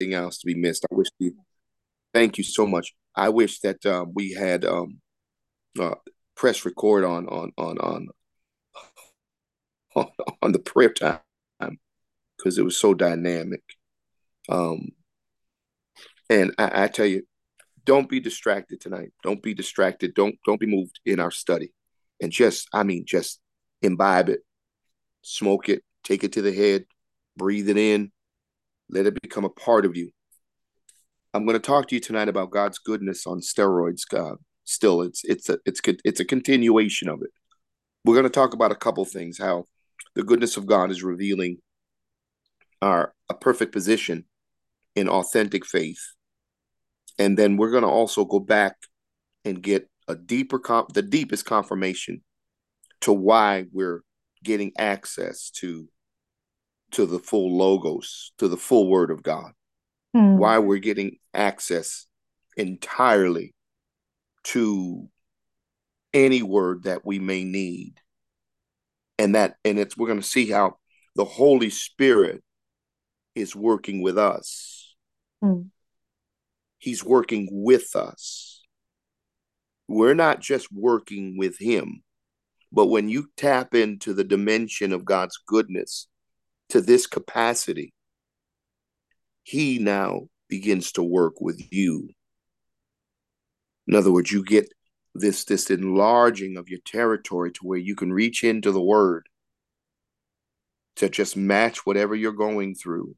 else to be missed. I wish you. Thank you so much. I wish that uh, we had um, uh, press record on on on on on, on the prayer time because it was so dynamic. Um, and I, I tell you, don't be distracted tonight. Don't be distracted. Don't don't be moved in our study, and just I mean just imbibe it, smoke it, take it to the head, breathe it in, let it become a part of you. I'm going to talk to you tonight about God's goodness on steroids. God, still, it's it's a it's it's a continuation of it. We're going to talk about a couple things. How the goodness of God is revealing our a perfect position in authentic faith, and then we're going to also go back and get a deeper comp the deepest confirmation to why we're getting access to to the full logos to the full word of god mm. why we're getting access entirely to any word that we may need and that and it's we're going to see how the holy spirit is working with us mm. he's working with us we're not just working with him but when you tap into the dimension of god's goodness to this capacity he now begins to work with you. In other words, you get this this enlarging of your territory to where you can reach into the word to just match whatever you're going through.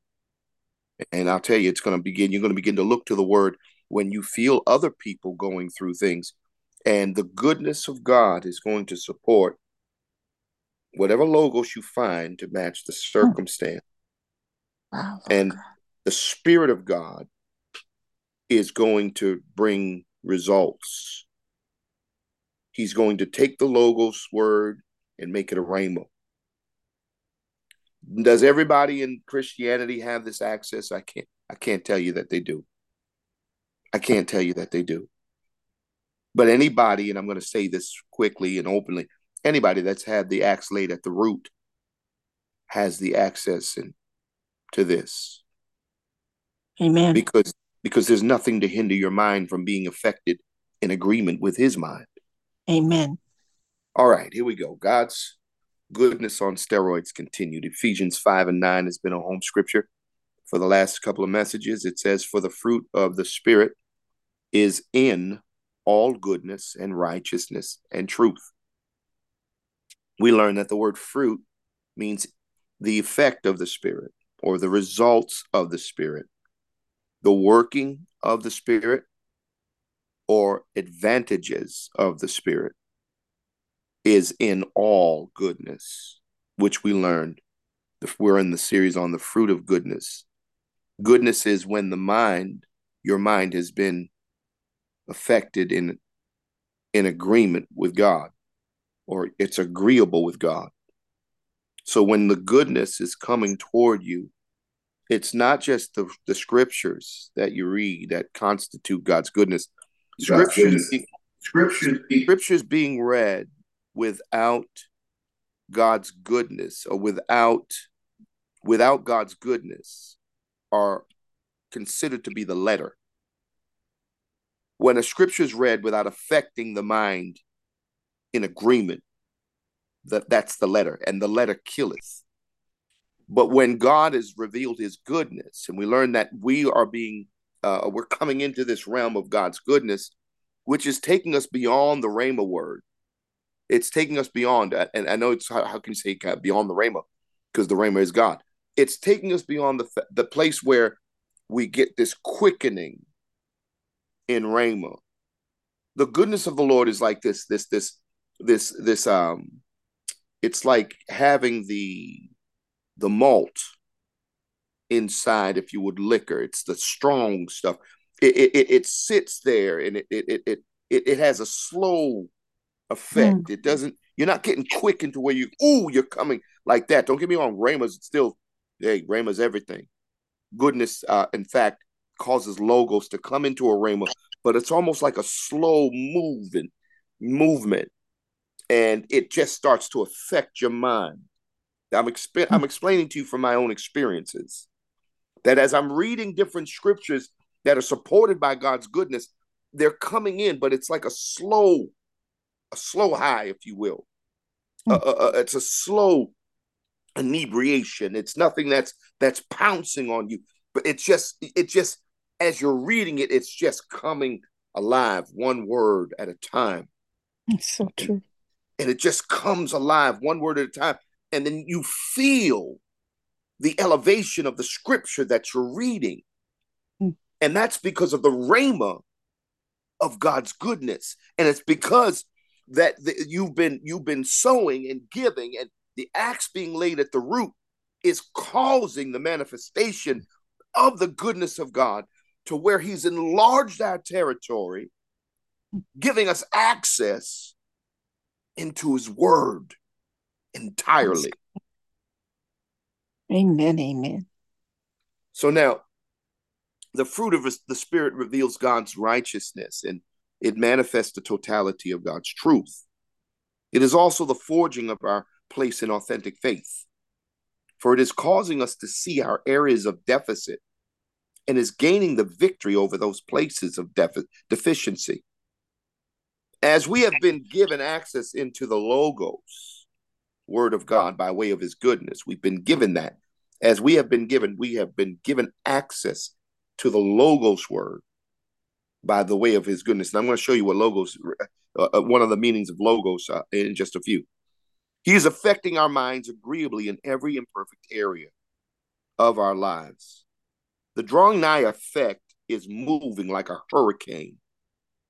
And I'll tell you, it's going to begin, you're going to begin to look to the word when you feel other people going through things. And the goodness of God is going to support whatever logos you find to match the circumstance. Wow, and the Spirit of God is going to bring results. He's going to take the Logos word and make it a Rhema. Does everybody in Christianity have this access? I can't I can't tell you that they do. I can't tell you that they do. But anybody, and I'm going to say this quickly and openly, anybody that's had the axe laid at the root has the access in, to this. Amen. Because because there's nothing to hinder your mind from being affected in agreement with his mind. Amen. All right, here we go. God's goodness on steroids continued. Ephesians 5 and 9 has been a home scripture for the last couple of messages. It says, For the fruit of the Spirit is in all goodness and righteousness and truth. We learn that the word fruit means the effect of the Spirit or the results of the Spirit the working of the Spirit or advantages of the Spirit is in all goodness, which we learned. We're in the series on the fruit of goodness. Goodness is when the mind, your mind has been affected in in agreement with God or it's agreeable with God. So when the goodness is coming toward you, it's not just the, the scriptures that you read that constitute God's goodness. Scriptures, being, scriptures, scriptures being read without God's goodness or without without God's goodness are considered to be the letter. When a scripture is read without affecting the mind in agreement, that that's the letter, and the letter killeth. But when God has revealed his goodness, and we learn that we are being, uh, we're coming into this realm of God's goodness, which is taking us beyond the Rhema word. It's taking us beyond, and I know it's how, how can you say beyond the Rhema? Because the Rhema is God. It's taking us beyond the the place where we get this quickening in Rhema. The goodness of the Lord is like this, this, this, this, this. Um, it's like having the the malt inside, if you would, liquor. It's the strong stuff. It it, it sits there and it it it it, it has a slow effect. Mm. It doesn't. You're not getting quick into where you. Ooh, you're coming like that. Don't get me wrong. Rhema's still. Hey, Rhema's everything. Goodness, uh, in fact, causes logos to come into a Rhema, but it's almost like a slow moving movement, and it just starts to affect your mind I'm exp- I'm explaining to you from my own experiences. That as I'm reading different scriptures that are supported by God's goodness, they're coming in, but it's like a slow, a slow high, if you will. Uh, uh, it's a slow inebriation. It's nothing that's that's pouncing on you, but it's just it just as you're reading it, it's just coming alive, one word at a time. It's so true. And it just comes alive, one word at a time, and then you feel the elevation of the scripture that you're reading. Mm. And that's because of the rhema of God's goodness. And it's because that the, you've been you've been sowing and giving and the axe being laid at the root is causing the manifestation of the goodness of God to where he's enlarged our territory, giving us access into his word entirely. Amen. Amen. So now, the fruit of the Spirit reveals God's righteousness and it manifests the totality of God's truth. It is also the forging of our place in authentic faith, for it is causing us to see our areas of deficit and is gaining the victory over those places of defi- deficiency. As we have been given access into the Logos, Word of God, by way of His goodness, we've been given that. As we have been given, we have been given access to the Logos Word by the way of His goodness. And I'm going to show you what Logos, uh, uh, one of the meanings of Logos, uh, in just a few. He is affecting our minds agreeably in every imperfect area of our lives. The drawing nigh effect is moving like a hurricane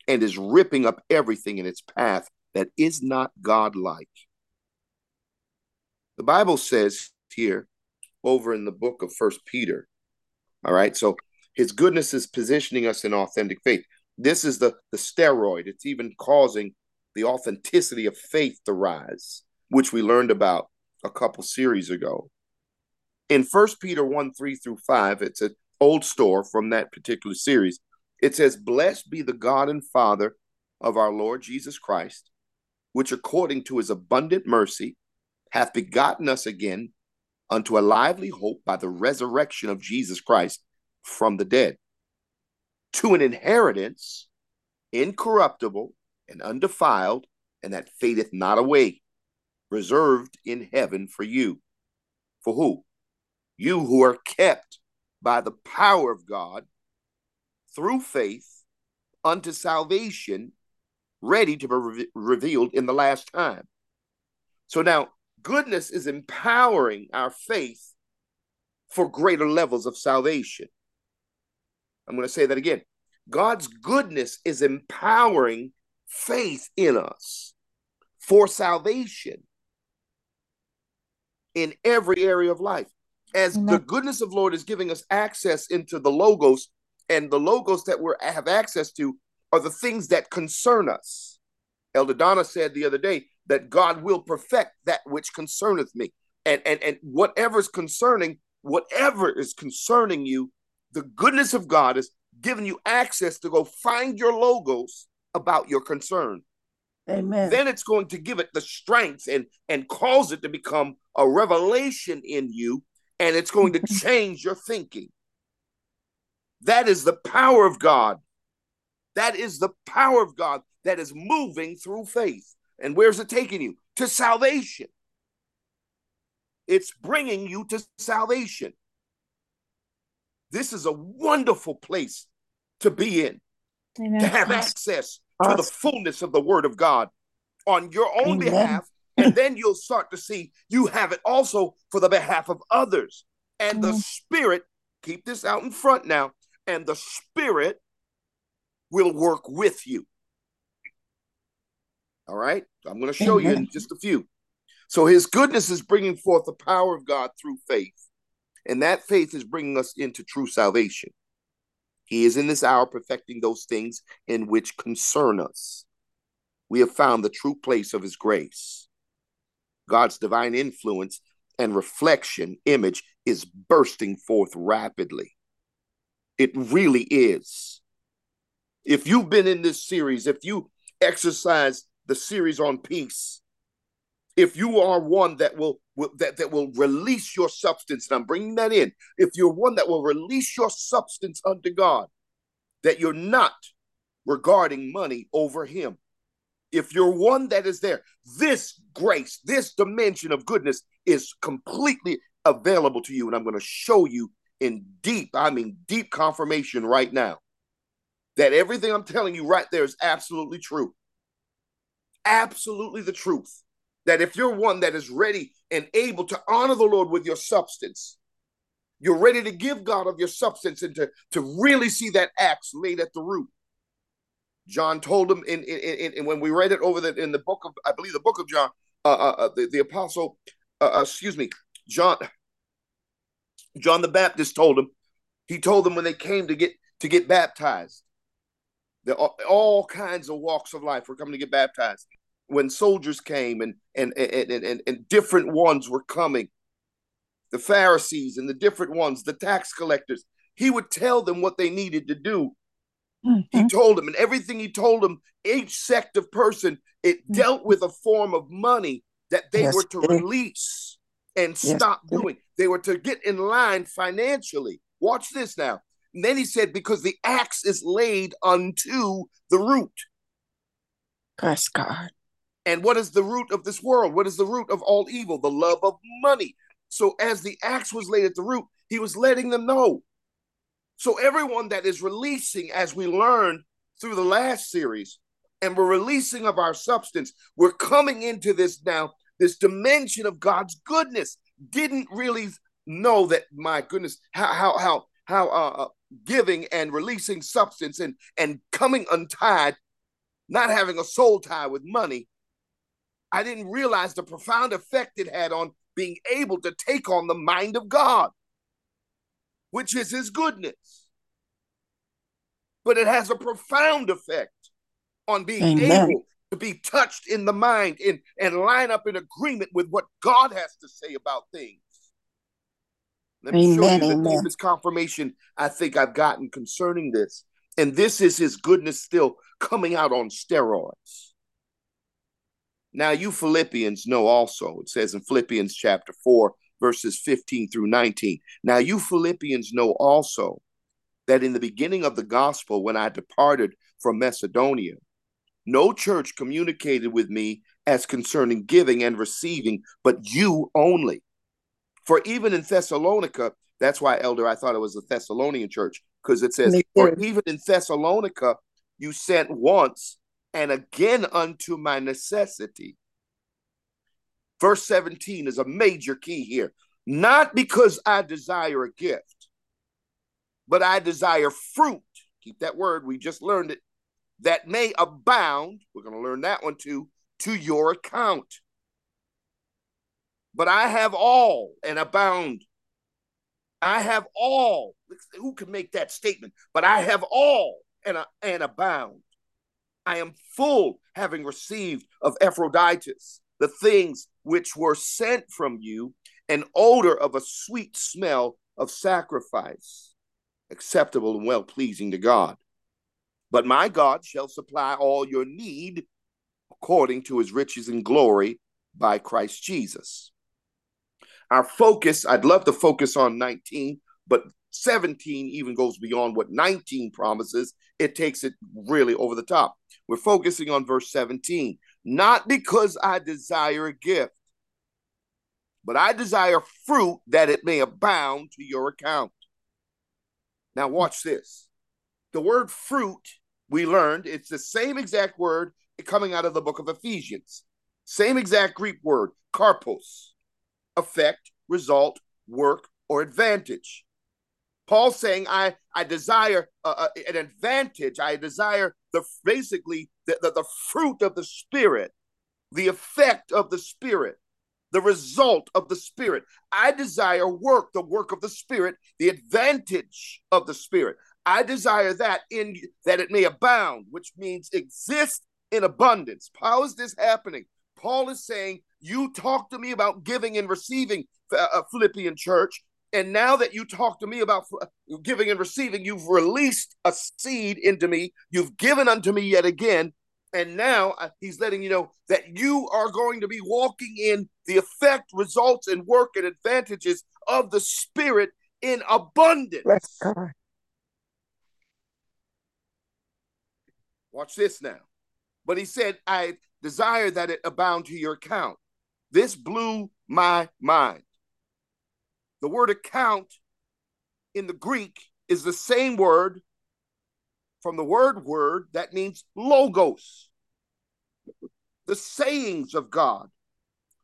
and is ripping up everything in its path that is not godlike. The Bible says here over in the book of First Peter, all right, so his goodness is positioning us in authentic faith. This is the, the steroid. It's even causing the authenticity of faith to rise which we learned about a couple series ago. In First Peter 1 3 through 5, it's an old store from that particular series. It says, Blessed be the God and Father of our Lord Jesus Christ, which according to his abundant mercy hath begotten us again unto a lively hope by the resurrection of Jesus Christ from the dead, to an inheritance incorruptible and undefiled, and that fadeth not away reserved in heaven for you. For who? You who are kept by the power of God through faith unto salvation, ready to be re- revealed in the last time. So now, goodness is empowering our faith for greater levels of salvation. I'm going to say that again. God's goodness is empowering faith in us for salvation in every area of life. As Amen. the goodness of Lord is giving us access into the logos, and the logos that we have access to are the things that concern us. Elder Donna said the other day that God will perfect that which concerneth me. And and and whatever is concerning, whatever is concerning you, the goodness of God is giving you access to go find your logos about your concern. Amen. Then it's going to give it the strength and and cause it to become a revelation in you, and it's going to change your thinking. That is the power of God. That is the power of God that is moving through faith. And where's it taking you? To salvation. It's bringing you to salvation. This is a wonderful place to be in, Amen. to have access to the fullness of the word of God on your own Amen. behalf. And then you'll start to see you have it also for the behalf of others. And the Spirit, keep this out in front now, and the Spirit will work with you. All right? I'm going to show Amen. you in just a few. So his goodness is bringing forth the power of God through faith. And that faith is bringing us into true salvation. He is in this hour perfecting those things in which concern us. We have found the true place of His grace. God's divine influence and reflection image is bursting forth rapidly. It really is. If you've been in this series, if you exercise the series on peace, if you are one that will that, that will release your substance. And I'm bringing that in. If you're one that will release your substance unto God, that you're not regarding money over Him. If you're one that is there, this grace, this dimension of goodness is completely available to you. And I'm going to show you in deep, I mean, deep confirmation right now that everything I'm telling you right there is absolutely true. Absolutely the truth. That if you're one that is ready and able to honor the Lord with your substance, you're ready to give God of your substance and to, to really see that axe laid at the root. John told him in, in, in, in when we read it over the, in the book of, I believe the book of John, uh, uh, uh the, the apostle, uh, uh, excuse me, John, John the Baptist told them. he told them when they came to get to get baptized, the, all kinds of walks of life were coming to get baptized. When soldiers came and and and, and, and different ones were coming, the Pharisees and the different ones, the tax collectors, he would tell them what they needed to do. Mm-hmm. He told them, and everything he told them, each sect of person, it mm-hmm. dealt with a form of money that they yes, were to release and yes, stop doing. They were to get in line financially. Watch this now. And then he said, because the axe is laid unto the root. Bless God. And what is the root of this world? What is the root of all evil? The love of money. So as the axe was laid at the root, he was letting them know. So everyone that is releasing, as we learned through the last series, and we're releasing of our substance, we're coming into this now, this dimension of God's goodness. Didn't really know that, my goodness, how how how how uh, uh giving and releasing substance and and coming untied, not having a soul tie with money. I didn't realize the profound effect it had on being able to take on the mind of God, which is his goodness. But it has a profound effect on being Amen. able to be touched in the mind and, and line up in agreement with what God has to say about things. Let me amen, show you the deepest confirmation I think I've gotten concerning this. And this is his goodness still coming out on steroids. Now, you Philippians know also, it says in Philippians chapter 4, verses 15 through 19. Now, you Philippians know also that in the beginning of the gospel, when I departed from Macedonia, no church communicated with me as concerning giving and receiving, but you only. For even in Thessalonica, that's why, Elder, I thought it was a Thessalonian church, because it says, For even in Thessalonica, you sent once and again unto my necessity. Verse 17 is a major key here. Not because I desire a gift, but I desire fruit. Keep that word, we just learned it that may abound, we're going to learn that one too, to your account. But I have all and abound. I have all. Who can make that statement? But I have all and, and abound. I am full, having received of Epaphroditus the things which were sent from you, an odor of a sweet smell of sacrifice, acceptable and well pleasing to God. But my God shall supply all your need according to his riches and glory by Christ Jesus. Our focus, I'd love to focus on 19, but 17 even goes beyond what 19 promises. It takes it really over the top. We're focusing on verse 17. Not because I desire a gift, but I desire fruit that it may abound to your account. Now, watch this the word fruit, we learned, it's the same exact word coming out of the book of Ephesians. Same exact Greek word, karpos, effect, result, work, or advantage. Paul saying, I, I desire uh, an advantage. I desire the basically the, the, the fruit of the Spirit, the effect of the Spirit, the result of the Spirit. I desire work, the work of the Spirit, the advantage of the Spirit. I desire that in that it may abound, which means exist in abundance. How is this happening? Paul is saying, You talk to me about giving and receiving, uh, uh Philippian church. And now that you talk to me about uh, giving and receiving, you've released a seed into me. You've given unto me yet again. And now he's letting you know that you are going to be walking in the effect, results, and work and advantages of the Spirit in abundance. Bless God. Watch this now. But he said, I desire that it abound to your account. This blew my mind. The word account in the Greek is the same word from the word word that means logos, the sayings of God,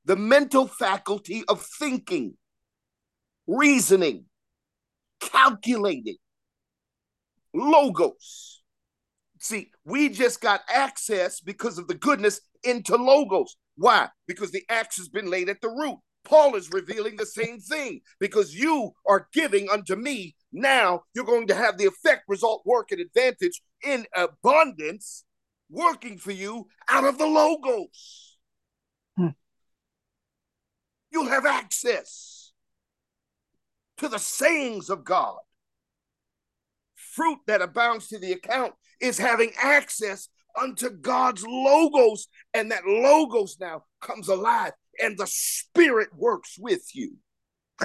the mental faculty of thinking, reasoning, calculating, logos. See, we just got access because of the goodness into logos. Why? Because the axe has been laid at the root. Paul is revealing the same thing because you are giving unto me. Now you're going to have the effect, result, work, and advantage in abundance working for you out of the logos. Hmm. You'll have access to the sayings of God. Fruit that abounds to the account is having access unto God's logos, and that logos now comes alive and the Spirit works with you.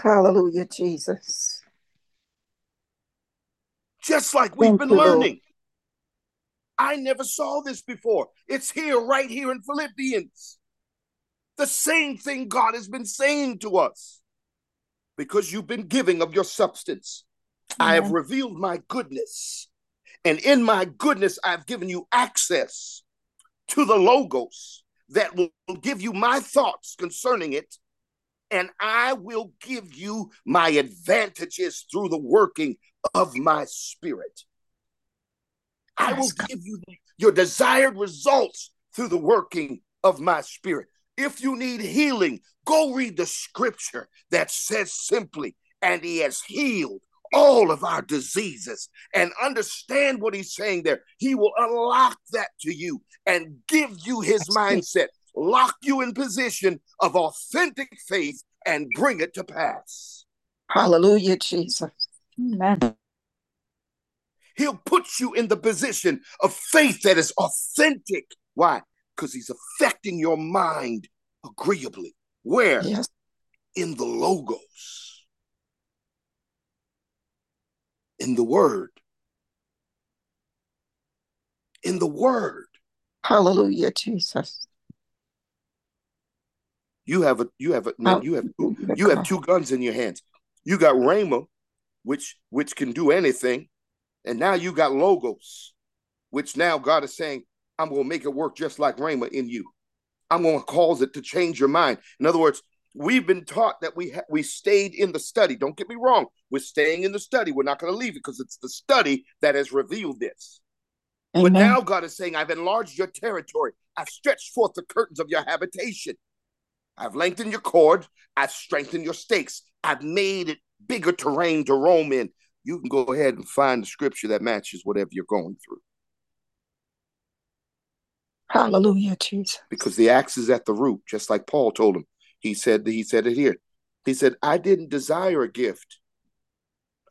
Hallelujah, Jesus. Just like we've Thank been learning. Lord. I never saw this before. It's here, right here in Philippians. The same thing God has been saying to us. Because you've been giving of your substance, I have revealed my goodness. And in my goodness, I've given you access to the Logos that will give you my thoughts concerning it, and I will give you my advantages through the working of my spirit. I will give you your desired results through the working of my spirit. If you need healing, go read the scripture that says simply, and he has healed all of our diseases and understand what he's saying there. He will unlock that to you and give you his mindset, lock you in position of authentic faith and bring it to pass. Hallelujah, Jesus. Amen. He'll put you in the position of faith that is authentic. Why? Because he's affecting your mind agreeably. Where? Yes. In the logos in the word. In the word. Hallelujah, Jesus. You have a you have a man, you have you have two guns in your hands. You got Rhema, which which can do anything, and now you got logos, which now God is saying, I'm gonna make it work just like Rhema in you. I'm gonna cause it to change your mind. In other words, We've been taught that we ha- we stayed in the study. Don't get me wrong. We're staying in the study. We're not going to leave it because it's the study that has revealed this. Amen. But now God is saying, I've enlarged your territory. I've stretched forth the curtains of your habitation. I've lengthened your cord. I've strengthened your stakes. I've made it bigger terrain to roam in. You can go ahead and find the scripture that matches whatever you're going through. Hallelujah, Jesus. Because the axe is at the root, just like Paul told him. He said that he said it here. He said, I didn't desire a gift.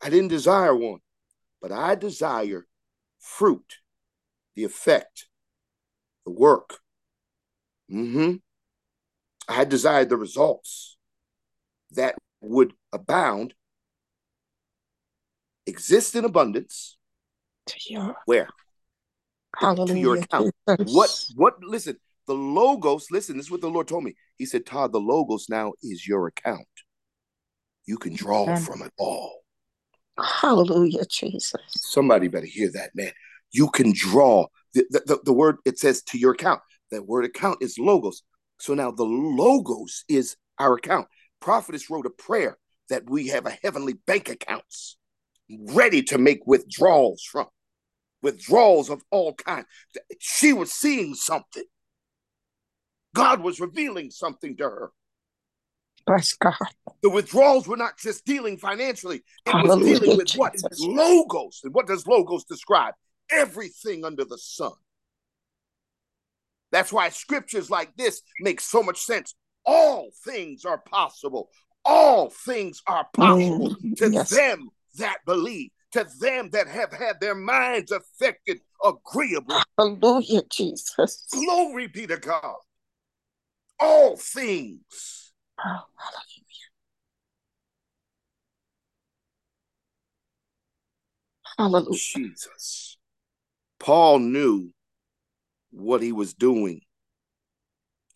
I didn't desire one, but I desire fruit, the effect, the work. Mm-hmm. I desired the results that would abound, exist in abundance. To your, Where? Hallelujah. To your account. What what listen, the logos, listen, this is what the Lord told me. He said, Todd, the logos now is your account. You can draw Amen. from it all. Hallelujah, Jesus. Somebody better hear that, man. You can draw. The, the, the, the word, it says to your account. That word account is logos. So now the logos is our account. Prophetess wrote a prayer that we have a heavenly bank accounts ready to make withdrawals from. Withdrawals of all kinds. She was seeing something. God was revealing something to her. Bless God. The withdrawals were not just dealing financially, it Hallelujah, was dealing with Jesus. what? Logos. And what does logos describe? Everything under the sun. That's why scriptures like this make so much sense. All things are possible. All things are possible mm, to yes. them that believe, to them that have had their minds affected agreeably. Hallelujah, Jesus. Glory be to God. All things. Oh, hallelujah. Jesus. Paul knew what he was doing.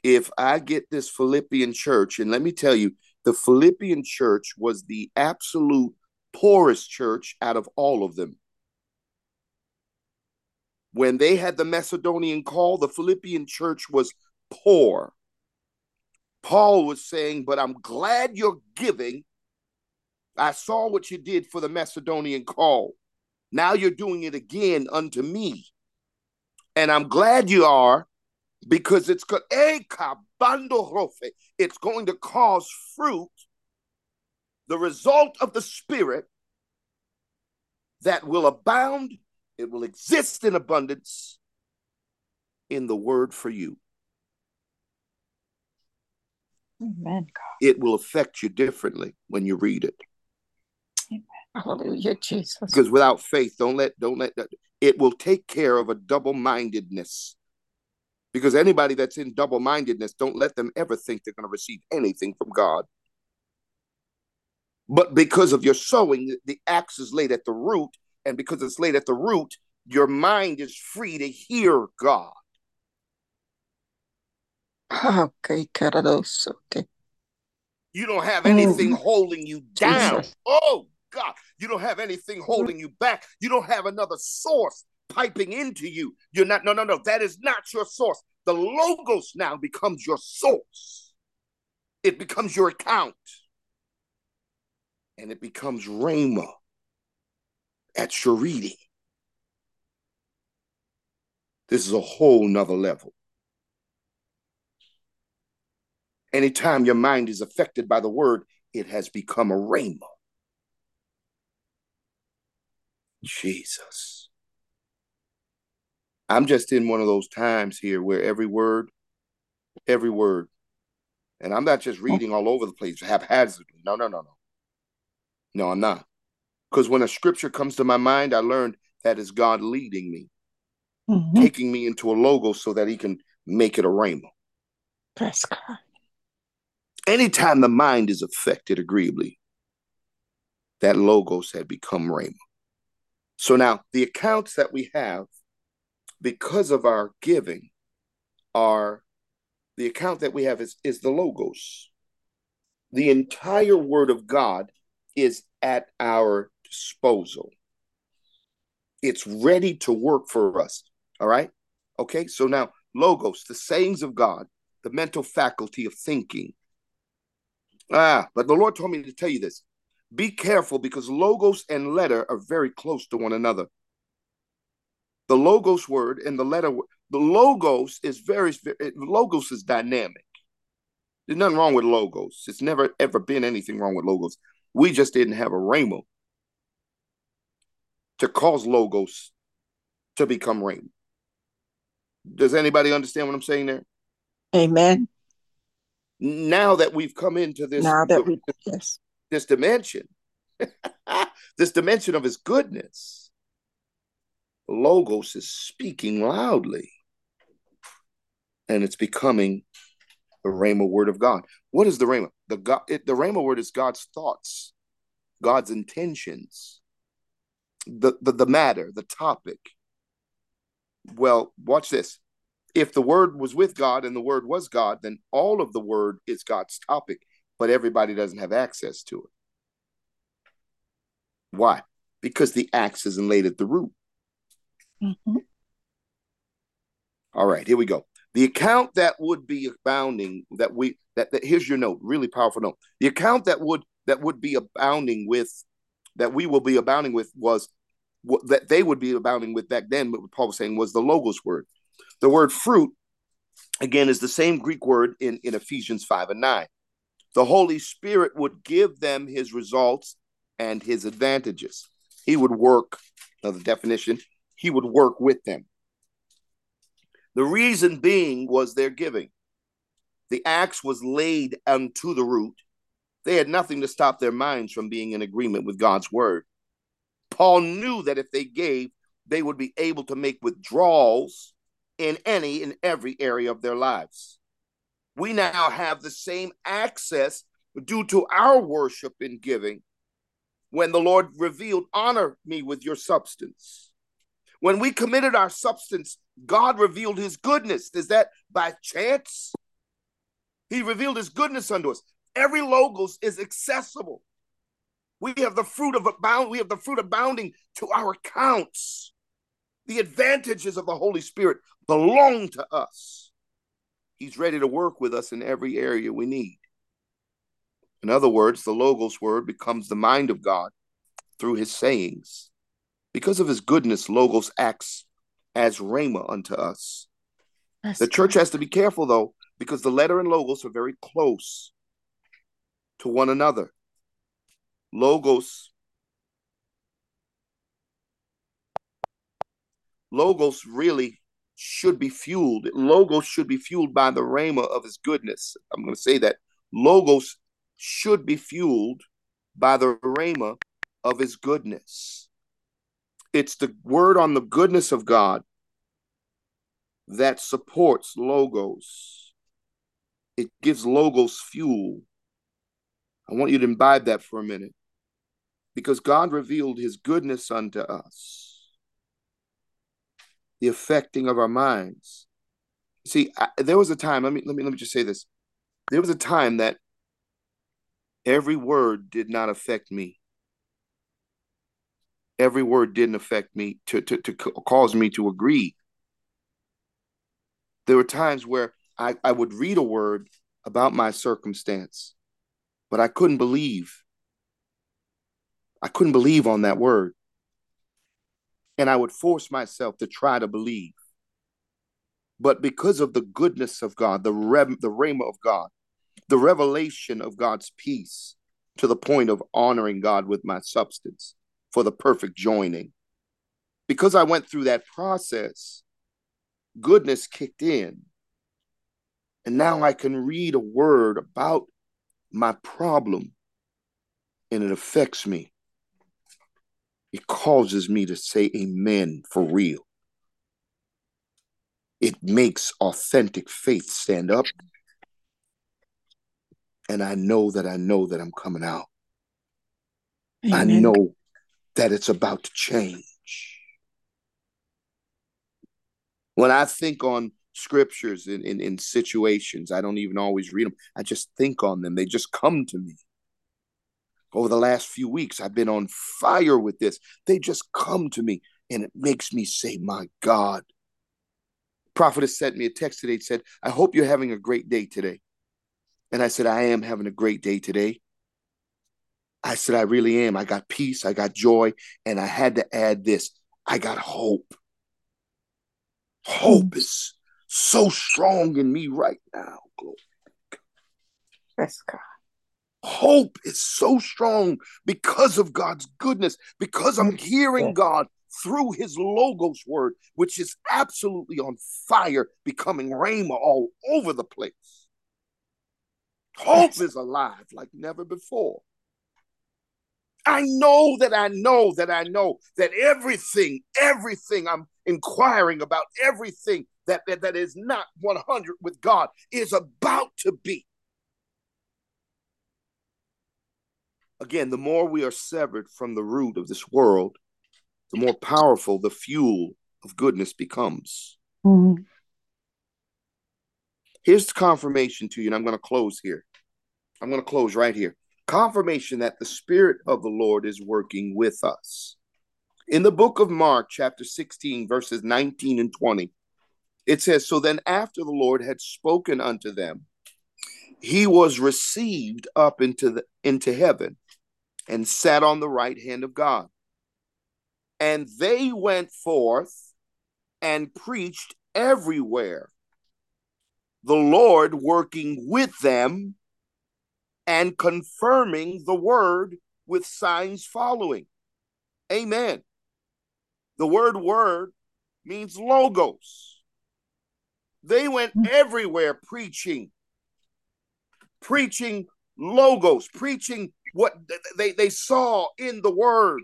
If I get this Philippian church, and let me tell you, the Philippian church was the absolute poorest church out of all of them. When they had the Macedonian call, the Philippian church was poor. Paul was saying, But I'm glad you're giving. I saw what you did for the Macedonian call. Now you're doing it again unto me. And I'm glad you are because it's it's going to cause fruit, the result of the spirit that will abound, it will exist in abundance in the word for you. Amen. It will affect you differently when you read it. Hallelujah, Jesus. Because without faith, don't let don't let it will take care of a double-mindedness. Because anybody that's in double-mindedness, don't let them ever think they're going to receive anything from God. But because of your sowing, the axe is laid at the root, and because it's laid at the root, your mind is free to hear God. Ah, okay, Carados, okay. You don't have mm. anything oh, holding you down. Jesus. Oh God, you don't have anything mm. holding you back. You don't have another source piping into you. You're not, no, no, no. That is not your source. The logos now becomes your source, it becomes your account, and it becomes Rhema at your reading. This is a whole nother level. Anytime your mind is affected by the word, it has become a rhema. Jesus. I'm just in one of those times here where every word, every word, and I'm not just reading all over the place haphazardly. No, no, no, no. No, I'm not. Because when a scripture comes to my mind, I learned that is God leading me, Mhm. taking me into a logo so that he can make it a rhema. Praise God. Anytime the mind is affected agreeably, that logos had become rhema. So now the accounts that we have because of our giving are the account that we have is, is the logos. The entire word of God is at our disposal. It's ready to work for us. All right. Okay. So now, logos, the sayings of God, the mental faculty of thinking. Ah, but the Lord told me to tell you this be careful because logos and letter are very close to one another. The logos word and the letter, the logos is very, logos is dynamic. There's nothing wrong with logos. It's never ever been anything wrong with logos. We just didn't have a rhema to cause logos to become rhema. Does anybody understand what I'm saying there? Amen. Now that we've come into this, Now that we, yes. this dimension, this dimension of his goodness, logos is speaking loudly. And it's becoming the Rhema word of God. What is the Rhema? The God, it, the Rhema word is God's thoughts, God's intentions, the, the the matter, the topic. Well, watch this. If the word was with God and the word was God, then all of the word is God's topic, but everybody doesn't have access to it. Why? Because the axe isn't laid at the root. Mhm. All right, here we go. The account that would be abounding, that we that, that here's your note, really powerful note. The account that would that would be abounding with, that we will be abounding with, was that they would be abounding with back then. What Paul was saying was the logos word. The word fruit, again, is the same Greek word in in Ephesians five and nine. The Holy Spirit would give them His results and His advantages. He would work. Another definition. He would work with them. The reason being was their giving. The axe was laid unto the root. They had nothing to stop their minds from being in agreement with God's word. Paul knew that if they gave, they would be able to make withdrawals in any and every area of their lives. We now have the same access due to our worship and giving when the Lord revealed, Honor me with your substance. When we committed our substance, God revealed his goodness. Is that by chance? He revealed his goodness unto us. Every logos is accessible. We have the fruit of abound, we have the fruit abounding to our accounts. The advantages of the Holy Spirit belong to us. He's ready to work with us in every area we need. In other words, the Logos word becomes the mind of God through his sayings. Because of his goodness, Logos acts as Rhema unto us. That's the church has to be careful, though, because the letter and Logos are very close to one another. Logos Logos really should be fueled. Logos should be fueled by the rhema of his goodness. I'm going to say that. Logos should be fueled by the rhema of his goodness. It's the word on the goodness of God that supports logos. It gives logos fuel. I want you to imbibe that for a minute. Because God revealed his goodness unto us, the affecting of our minds. See, I, there was a time, let me, let me let me just say this. There was a time that Every word did not affect me. Every word didn't affect me to, to, to cause me to agree. There were times where I, I would read a word about my circumstance, but I couldn't believe. I couldn't believe on that word. And I would force myself to try to believe. But because of the goodness of God, the, rem, the rhema of God, the revelation of God's peace to the point of honoring God with my substance for the perfect joining. Because I went through that process, goodness kicked in. And now I can read a word about my problem and it affects me. It causes me to say amen for real. It makes authentic faith stand up and I know that I know that I'm coming out. Amen. I know that it's about to change. When I think on scriptures in, in, in situations, I don't even always read them. I just think on them. They just come to me. Over the last few weeks, I've been on fire with this. They just come to me, and it makes me say, My God. Prophet has sent me a text today. Said, I hope you're having a great day today. And I said, I am having a great day today. I said, I really am. I got peace, I got joy, and I had to add this I got hope. Hope is so strong in me right now. Yes, God. Hope is so strong because of God's goodness, because I'm mm-hmm. hearing God through his logos word, which is absolutely on fire, becoming rhema all over the place. Hope is alive like never before. I know that I know that I know that everything, everything I'm inquiring about, everything that, that, that is not 100 with God is about to be. Again, the more we are severed from the root of this world, the more powerful the fuel of goodness becomes. Mm-hmm. Here's the confirmation to you, and I'm going to close here. I'm going to close right here. Confirmation that the Spirit of the Lord is working with us. In the book of Mark, chapter 16, verses 19 and 20, it says, So then after the Lord had spoken unto them, he was received up into, the, into heaven and sat on the right hand of God. And they went forth and preached everywhere, the Lord working with them and confirming the word with signs following. Amen. The word word means logos. They went hmm. everywhere preaching, preaching logos, preaching what they, they saw in the word.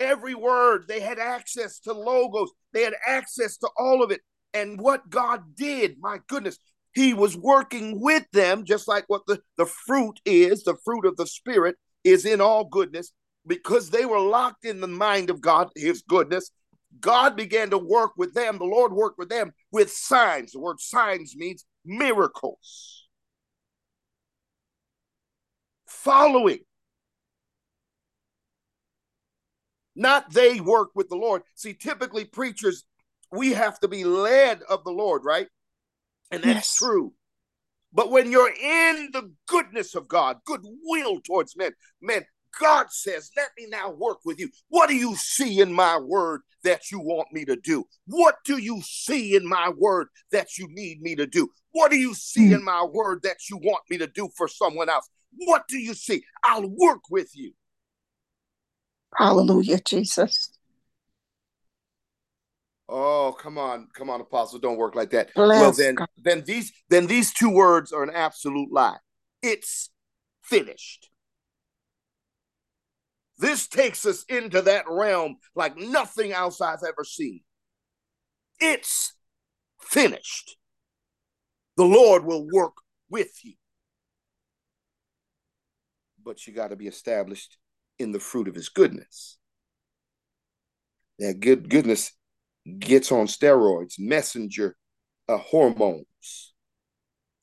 Every word, they had access to logos, they had access to all of it. And what God did, my goodness, He was working with them, just like what the, the fruit is the fruit of the Spirit is in all goodness, because they were locked in the mind of God, His goodness. God began to work with them. The Lord worked with them with signs. The word signs means miracles. Following not they work with the Lord. See, typically preachers, we have to be led of the Lord, right? And that's yes. true. But when you're in the goodness of God, goodwill towards men, men, God says, Let me now work with you. What do you see in my word that you want me to do? What do you see in my word that you need me to do? What do you see mm. in my word that you want me to do for someone else? What do you see? I'll work with you. Hallelujah, Jesus. Oh, come on, come on, apostle, don't work like that. Bless well, then, God. then these, then these two words are an absolute lie. It's finished. This takes us into that realm like nothing else I've ever seen. It's finished. The Lord will work with you. But you got to be established in the fruit of his goodness. That good goodness gets on steroids, messenger uh, hormones.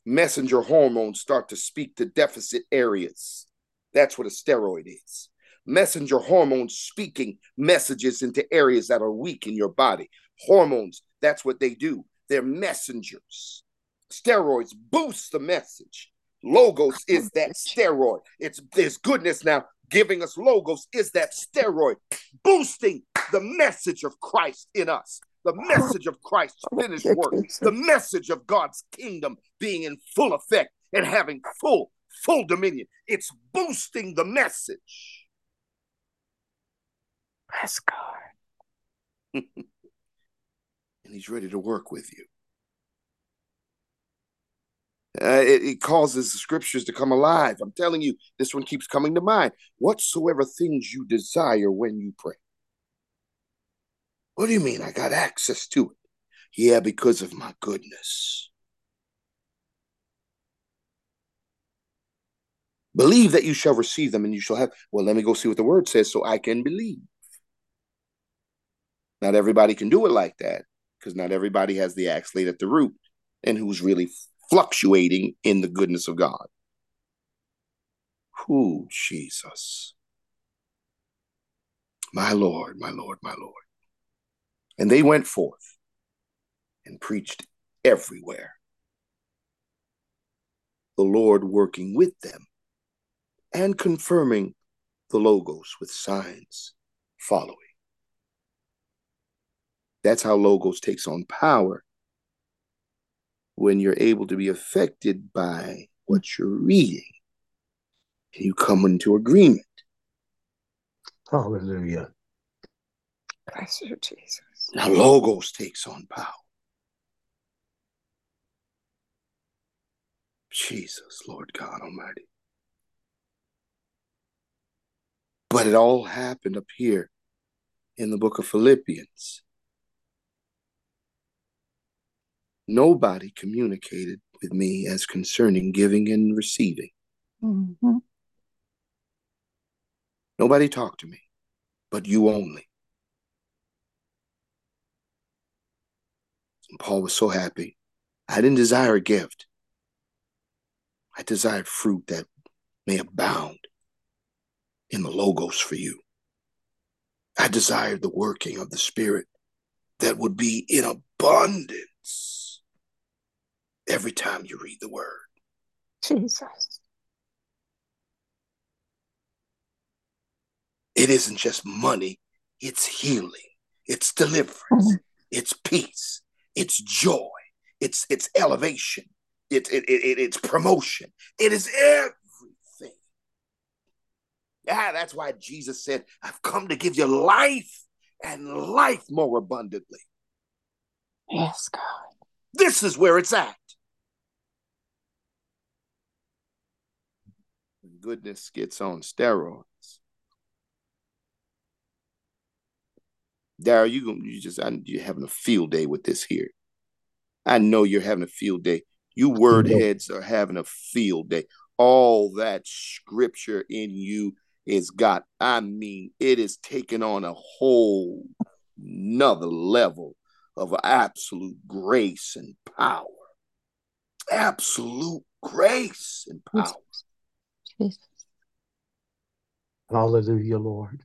Messenger hormones start to speak to deficit areas. That's what a steroid is. Messenger hormones speaking messages into areas that are weak in your body. Hormones, that's what they do. They're messengers. Steroids boost the message. Logos is that steroid. It's there's goodness now giving us logos is that steroid, boosting the message of Christ in us, the message of Christ's finished work, the message of God's kingdom being in full effect and having full, full dominion. It's boosting the message. Bless God. and He's ready to work with you. Uh, it, it, causes the scriptures to come alive. I'm telling you, this one keeps coming to mind. Whatsoever things you desire when you pray. What do you mean? I got access to it. Yeah, because of my goodness. Believe that you shall receive them and you shall have. Well, let me go see what the word says so I can believe. Not everybody can do it like that because not everybody has the axe laid at the root and who's really fluctuating in the goodness of God. Who, Jesus. My Lord, my Lord, my Lord. And they went forth and preached everywhere. The Lord working with them and confirming the logos with signs following. That's how logos takes on power when you're able to be affected by what you're reading and you come into agreement. Hallelujah. Bless you, Jesus. Now, Logos takes on power. Jesus, Lord God Almighty. But it all happened up here in the book of Philippians. Nobody communicated with me as concerning giving and receiving. Mm-hmm. Nobody talked to me, but you only. And Paul was so happy. I didn't desire a gift. I desired fruit that may abound in the logos for you. I desired the working of the Spirit that would be in abundance every time you read the word. Jesus. It isn't just money, it's healing, it's deliverance, mm-hmm. it's peace, it's joy, it's it's elevation, it's it, it, it's promotion. It is everything. Yeah, that's why Jesus said, I've come to give you life and life more abundantly. Yes, God. This is where it's at. Goodness gets on steroids. Daryl, you gonna you just I, you're having a field day with this here. I know you're having a field day. You word heads are having a field day. All that scripture in you is got. I mean, it is taking on a whole another level of absolute grace and power. Absolute grace and power. Jesus. Hallelujah, Lord.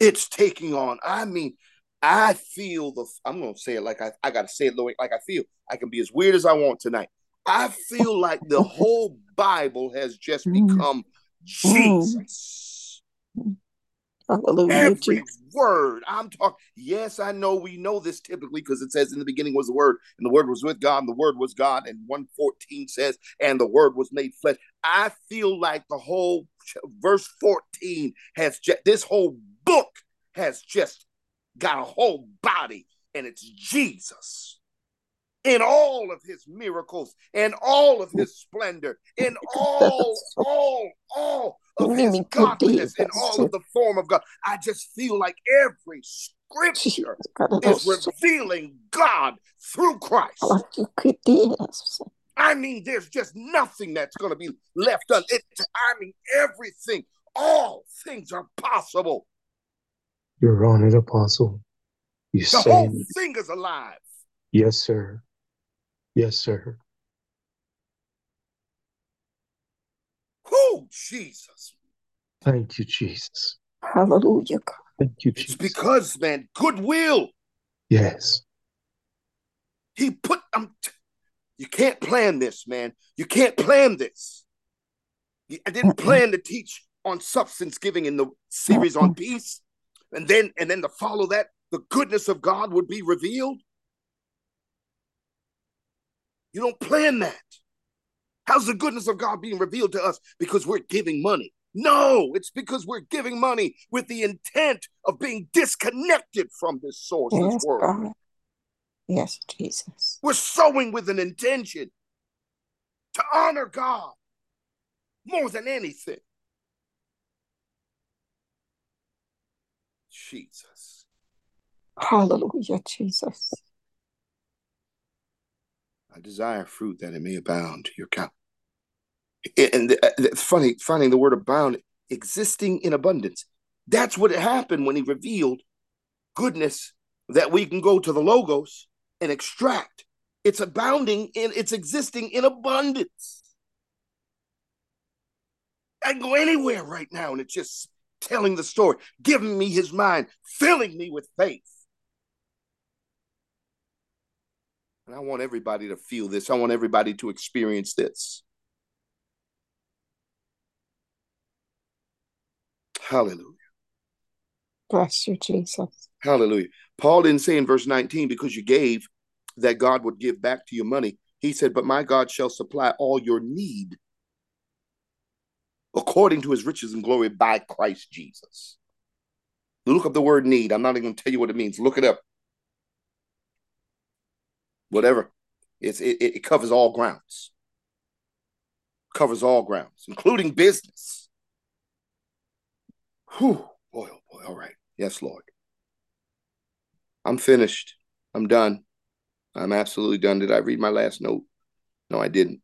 It's taking on. I mean, I feel the. I'm gonna say it like I. I gotta say it like I feel. I can be as weird as I want tonight. I feel like the whole Bible has just Mm. become Jesus. Hallelujah. Every Jesus. word I'm talking. Yes, I know we know this typically because it says in the beginning was the Word, and the Word was with God, and the Word was God. And 114 says, and the Word was made flesh. I feel like the whole verse 14 has just this whole book has just got a whole body, and it's Jesus. In all of his miracles, in all of his splendor, in all, all, all of his Mimi godliness, in all of the form of God. I just feel like every scripture is revealing God through Christ. I mean, there's just nothing that's going to be left done. It, I mean, everything, all things are possible. You're on it, Apostle. You The say whole it. thing is alive. Yes, sir. Yes, sir. Who, Jesus? Thank you, Jesus. Hallelujah. God. Thank you, It's Jesus. because, man, goodwill. Yes. He put. Um, t- you can't plan this, man. You can't plan this. I didn't plan to teach on substance giving in the series on peace, and then and then to follow that, the goodness of God would be revealed. You don't plan that. How's the goodness of God being revealed to us? Because we're giving money. No, it's because we're giving money with the intent of being disconnected from this source, this Yes, world. God. Yes, Jesus. We're sowing with an intention to honor God more than anything. Jesus. Hallelujah, Jesus. I desire fruit that it may abound to your count. And the, funny, finding the word abound, existing in abundance. That's what happened when he revealed goodness that we can go to the logos and extract. It's abounding in it's existing in abundance. I can go anywhere right now and it's just telling the story, giving me his mind, filling me with faith. And I want everybody to feel this. I want everybody to experience this. Hallelujah. Bless you, Jesus. Hallelujah. Paul didn't say in verse 19, because you gave, that God would give back to your money. He said, But my God shall supply all your need according to his riches and glory by Christ Jesus. Look up the word need. I'm not even going to tell you what it means. Look it up. Whatever. It's, it, it covers all grounds. Covers all grounds, including business. Whew. Boy, oh boy. All right. Yes, Lord. I'm finished. I'm done. I'm absolutely done. Did I read my last note? No, I didn't.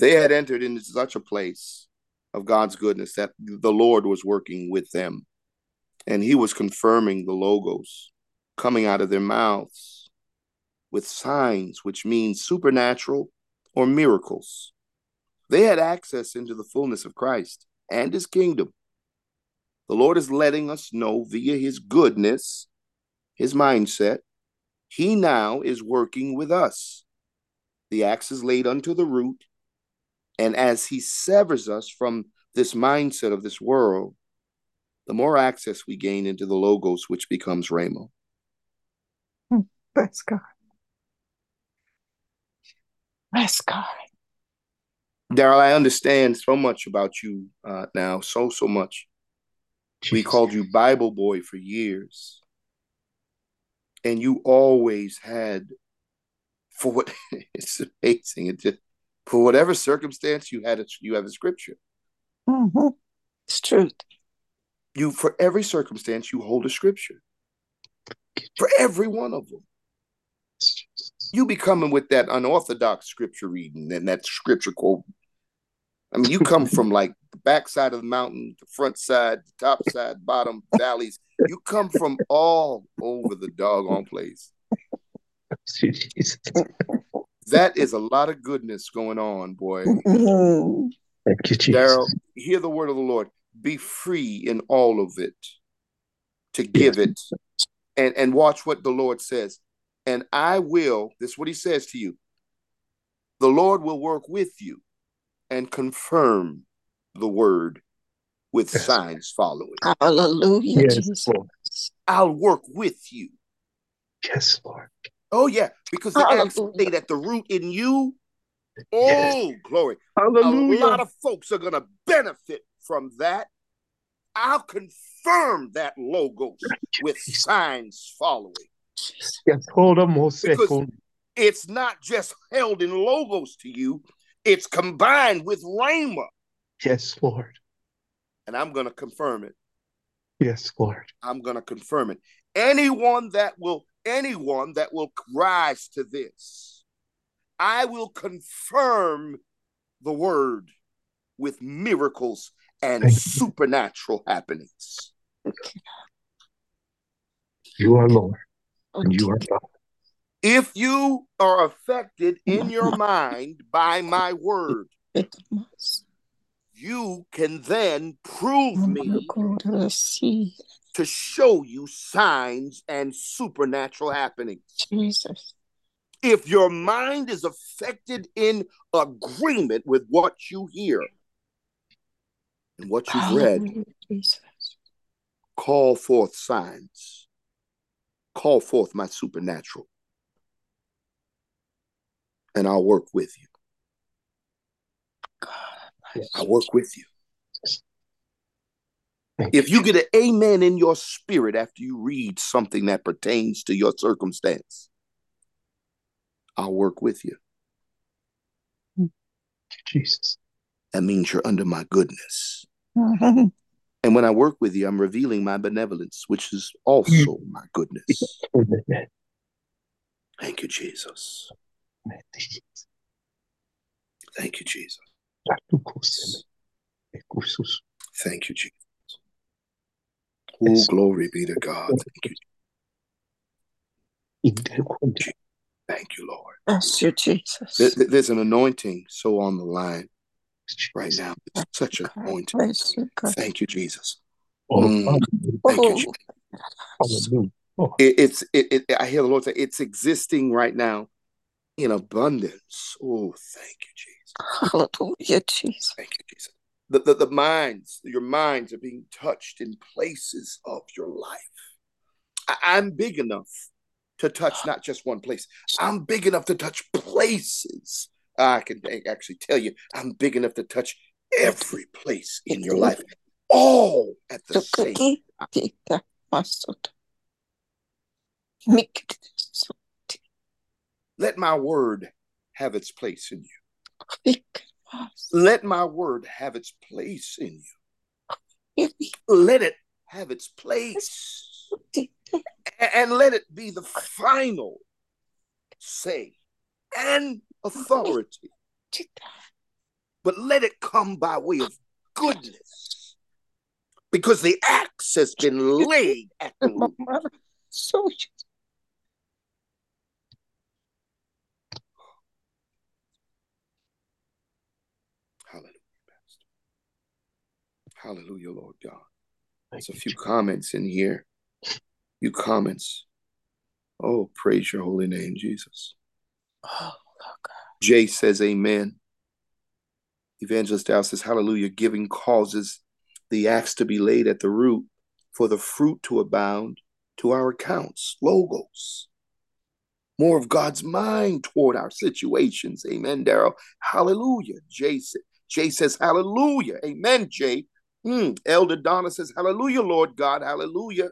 They had entered into such a place of God's goodness that the Lord was working with them. And he was confirming the logos coming out of their mouths with signs, which means supernatural or miracles. They had access into the fullness of Christ and his kingdom. The Lord is letting us know via his goodness, his mindset, he now is working with us. The axe is laid unto the root. And as he severs us from this mindset of this world, the more access we gain into the logos, which becomes Rhema. Hmm, bless God. Bless God. Daryl, I understand so much about you uh, now, so, so much. We called you Bible boy for years. And you always had, for what it's amazing. It just for whatever circumstance you had, a, you have a scripture. hmm It's truth. You for every circumstance you hold a scripture. for every one of them. You be coming with that unorthodox scripture reading and that scripture quote. I mean, you come from like the backside of the mountain, the front side, the top side, bottom, valleys. You come from all over the doggone place. Jesus. That is a lot of goodness going on, boy. Mhm. Thank you, Jesus. Daryl, hear the word of the Lord. Be free in all of it to give it and, and watch what the Lord says. And I will, this is what he says to you. The Lord will work with you and confirm the word with Yes. signs following. Hallelujah, Yes, Jesus. Lord. I'll work with you. Yes, Lord. Oh, yeah, because the axe Hallelujah. laid at the root in you. Yes. Oh, glory. Hallelujah. A lot of folks are going to benefit from that. I'll confirm that logos with signs following. Jesus. Yes, hold on more Because- It's not just held in logos to you, it's combined with Rhema. Yes, Lord. And I'm going to confirm it. Yes, Lord. I'm going to confirm it. Anyone that will, anyone that will rise to this, I will confirm the word with miracles and Thank you. supernatural happenings. You are Lord, and you are. If you are affected in your mind by my word, you can then prove me to the sea, to show you signs and supernatural happenings. Jesus. If your mind is affected in agreement with what you hear and what you've read, call forth signs, call forth my supernatural, and I'll work with you. God, I'll work with you. If you get an amen in your spirit after you read something that pertains to your circumstance, I'll work with you. Jesus. That means you're under my goodness. And when I work with you, I'm revealing my benevolence, which is also my goodness. Amen. Thank you, Jesus. Thank you, Jesus. Thank you, Jesus. Oh, Yes. glory be to God. Thank you. Thank you, Lord. Bless you, Jesus. There- there- There's an anointing so on the line right now. It's such an God, anointing. bless. Thank you, Jesus. Oh, Mm. hallelujah. Thank you, Oh, Jesus. Oh, It, it's it, it. I hear the Lord say it's existing right now in abundance. Oh, thank you, Jesus. hallelujah, Jesus. Thank you, Jesus. The, the, the minds, your minds are being touched in places of your life. I, I'm big enough to touch not just one place. I'm big enough to touch places. I can actually tell you, I'm big enough to touch every place in your life, all at the same. Mikitsu. Let my word have its place in you. Let my word have its place in you. Let it have its place. And let it be the final say and authority. But let it come by way of goodness. Because the axe has been laid at the root. So Hallelujah, Pastor. Hallelujah, Lord God. There's a few comments in here. Few comments. Oh, praise your holy name, Jesus. Jay says, Amen. Evangelist Dow says, Hallelujah. Giving causes the axe to be laid at the root for the fruit to abound to our accounts. Logos. More of God's mind toward our situations. Amen, Daryl. Hallelujah. Jay, sa- Jay says, Hallelujah. Amen, Jay. Hmm. Elder Donna says, Hallelujah, Lord God. Hallelujah.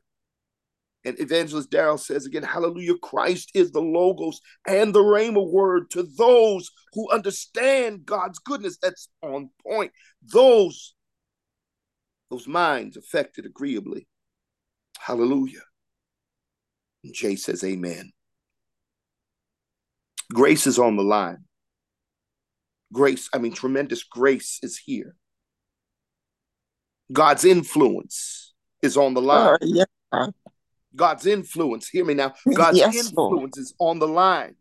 And Evangelist Darrell says again, Hallelujah, Christ is the Logos and the Rhema word to those who understand God's goodness. That's on point. Those, those minds affected agreeably. Hallelujah. And Jay says, Amen. Grace is on the line. Grace, I mean, tremendous grace is here. God's influence is on the line. Oh, God. God's influence, hear me now. God's Yes, Lord. influence is on the line.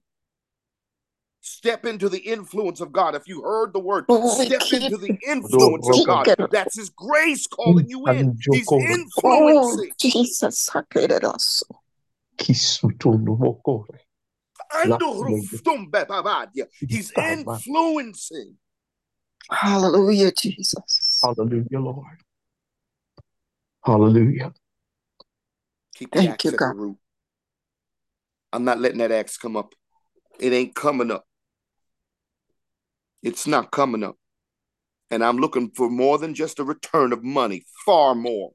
Step into the influence of God. If you heard the word, Oh, step keep- into the influence of God. It. That's His grace calling you in. He's Oh, Oh, influencing. Jesus. Sakereroso. Kisutunumokore. Andoruftumbebabadia. He's influencing. Hallelujah, Jesus. Hallelujah, Lord. Hallelujah. Keep the Thank axe you, at the God. root. I'm not letting that axe come up. It ain't coming up. It's not coming up. And I'm looking for more than just a return of money, far more.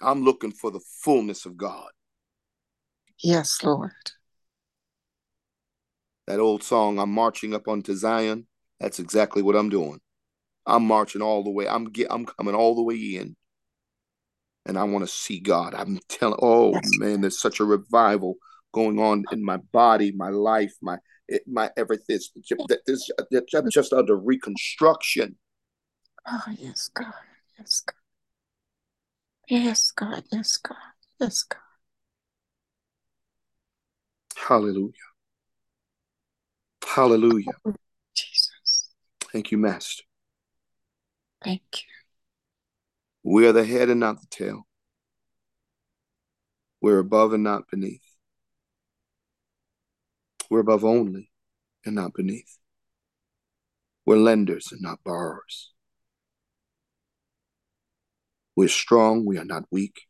I'm looking for the fullness of God. Yes, Lord. That old song, I'm marching up onto Zion. That's exactly what I'm doing. I'm marching all the way. I'm get, I'm coming all the way in. And I want to see God. I'm telling oh man, there's such a revival going on in my body, my life, my my everything. This I'm just under reconstruction. Oh, yes, God. Yes, God. Yes, God. Yes, God. Yes, God. Hallelujah. Hallelujah. Oh, Jesus. Thank you, Master. Thank you. We are the head and not the tail. We're above and not beneath. We're above only and not beneath. We're lenders and not borrowers. We're strong, we are not weak.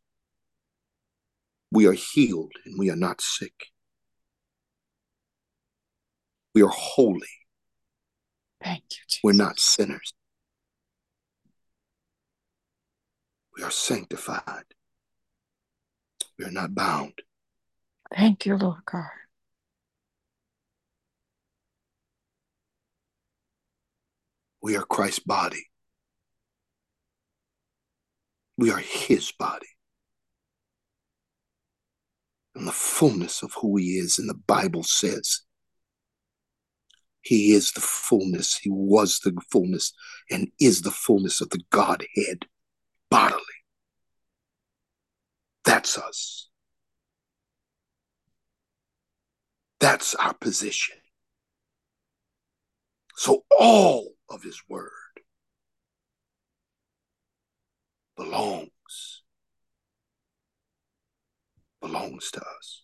We are healed and we are not sick. We are holy, Thank you, Jesus. we're not sinners. We are sanctified. We are not bound. Thank you, Lord God. We are Christ's body. We are his body. And the fullness of who he is, and the Bible says he is the fullness, he was the fullness, and is the fullness of the Godhead bodily. That's us. That's our position. So all of his word belongs belongs to us.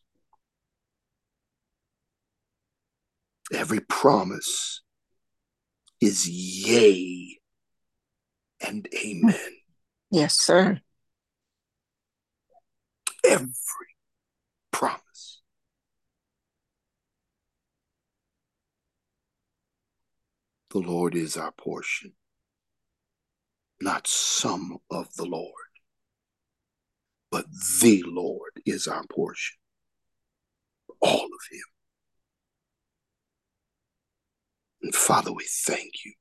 Every promise is yea and amen. Yes, sir. Every promise. The Lord is our portion, not some of the Lord, but the Lord is our portion. All of Him. And Father, we thank you.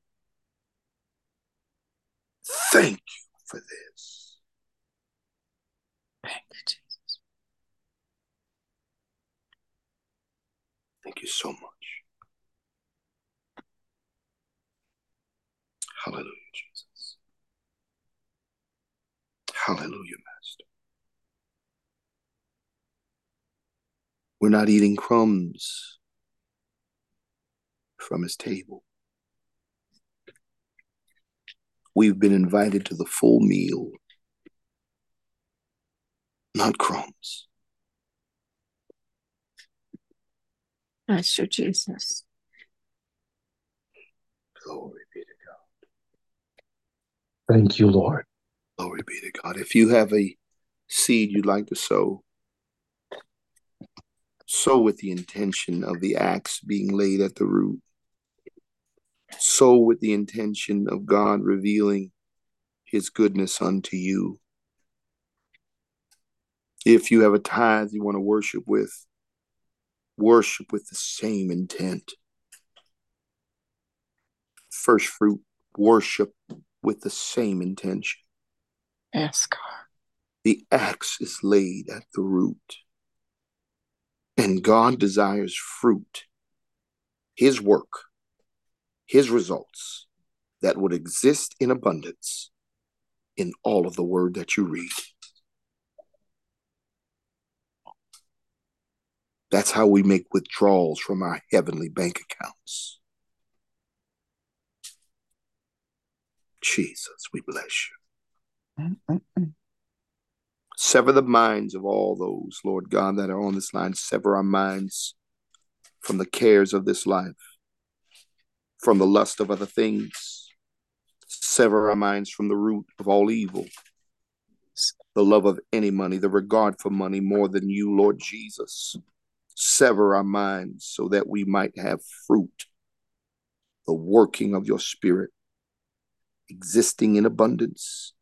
Thank you for this. Thank you, Jesus. Thank you so much. Hallelujah, Jesus. Hallelujah, Master. We're not eating crumbs from his table. We've been invited to the full meal, not crumbs. Master Jesus. Glory be to God. Thank you, Lord. Glory be to God. If you have a seed you'd like to sow, sow with the intention of the axe being laid at the root. Sow with the intention of God revealing his goodness unto you. If you have a tithe you want to worship with, worship with the same intent. First fruit, worship with the same intention. Yes, God. The axe is laid at the root. And God desires fruit, His work, His results that would exist in abundance in all of the word that you read. That's how we make withdrawals from our heavenly bank accounts. Jesus, we bless you. Sever the minds of all those, Lord God, that are on this line. Sever our minds from the cares of this life, from the lust of other things. Sever our minds from the root of all evil, the love of any money, the regard for money more than you, Lord Jesus. Sever our minds so that we might have fruit, the working of your spirit, existing in abundance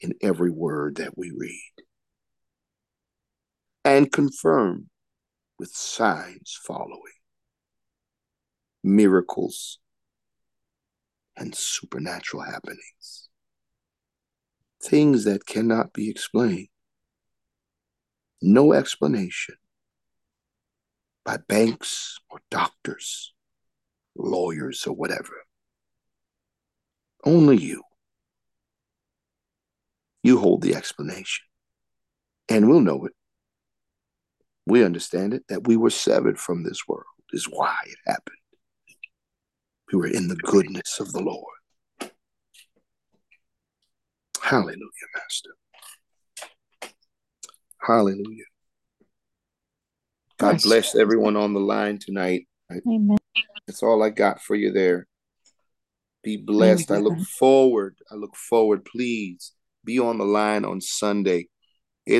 in every word that we read, and confirm with signs following, miracles, and supernatural happenings, things that cannot be explained. No explanation by banks or doctors, lawyers, or whatever. Only you. You hold the explanation. And we'll know it. We understand it that we were severed from this world, is why it happened. We were in the goodness of the Lord. Hallelujah, Master. Hallelujah. God Bless everyone on the line tonight. Amen. That's all I got for you there. Be blessed. I look forward. I look forward. Please be on the line on Sunday.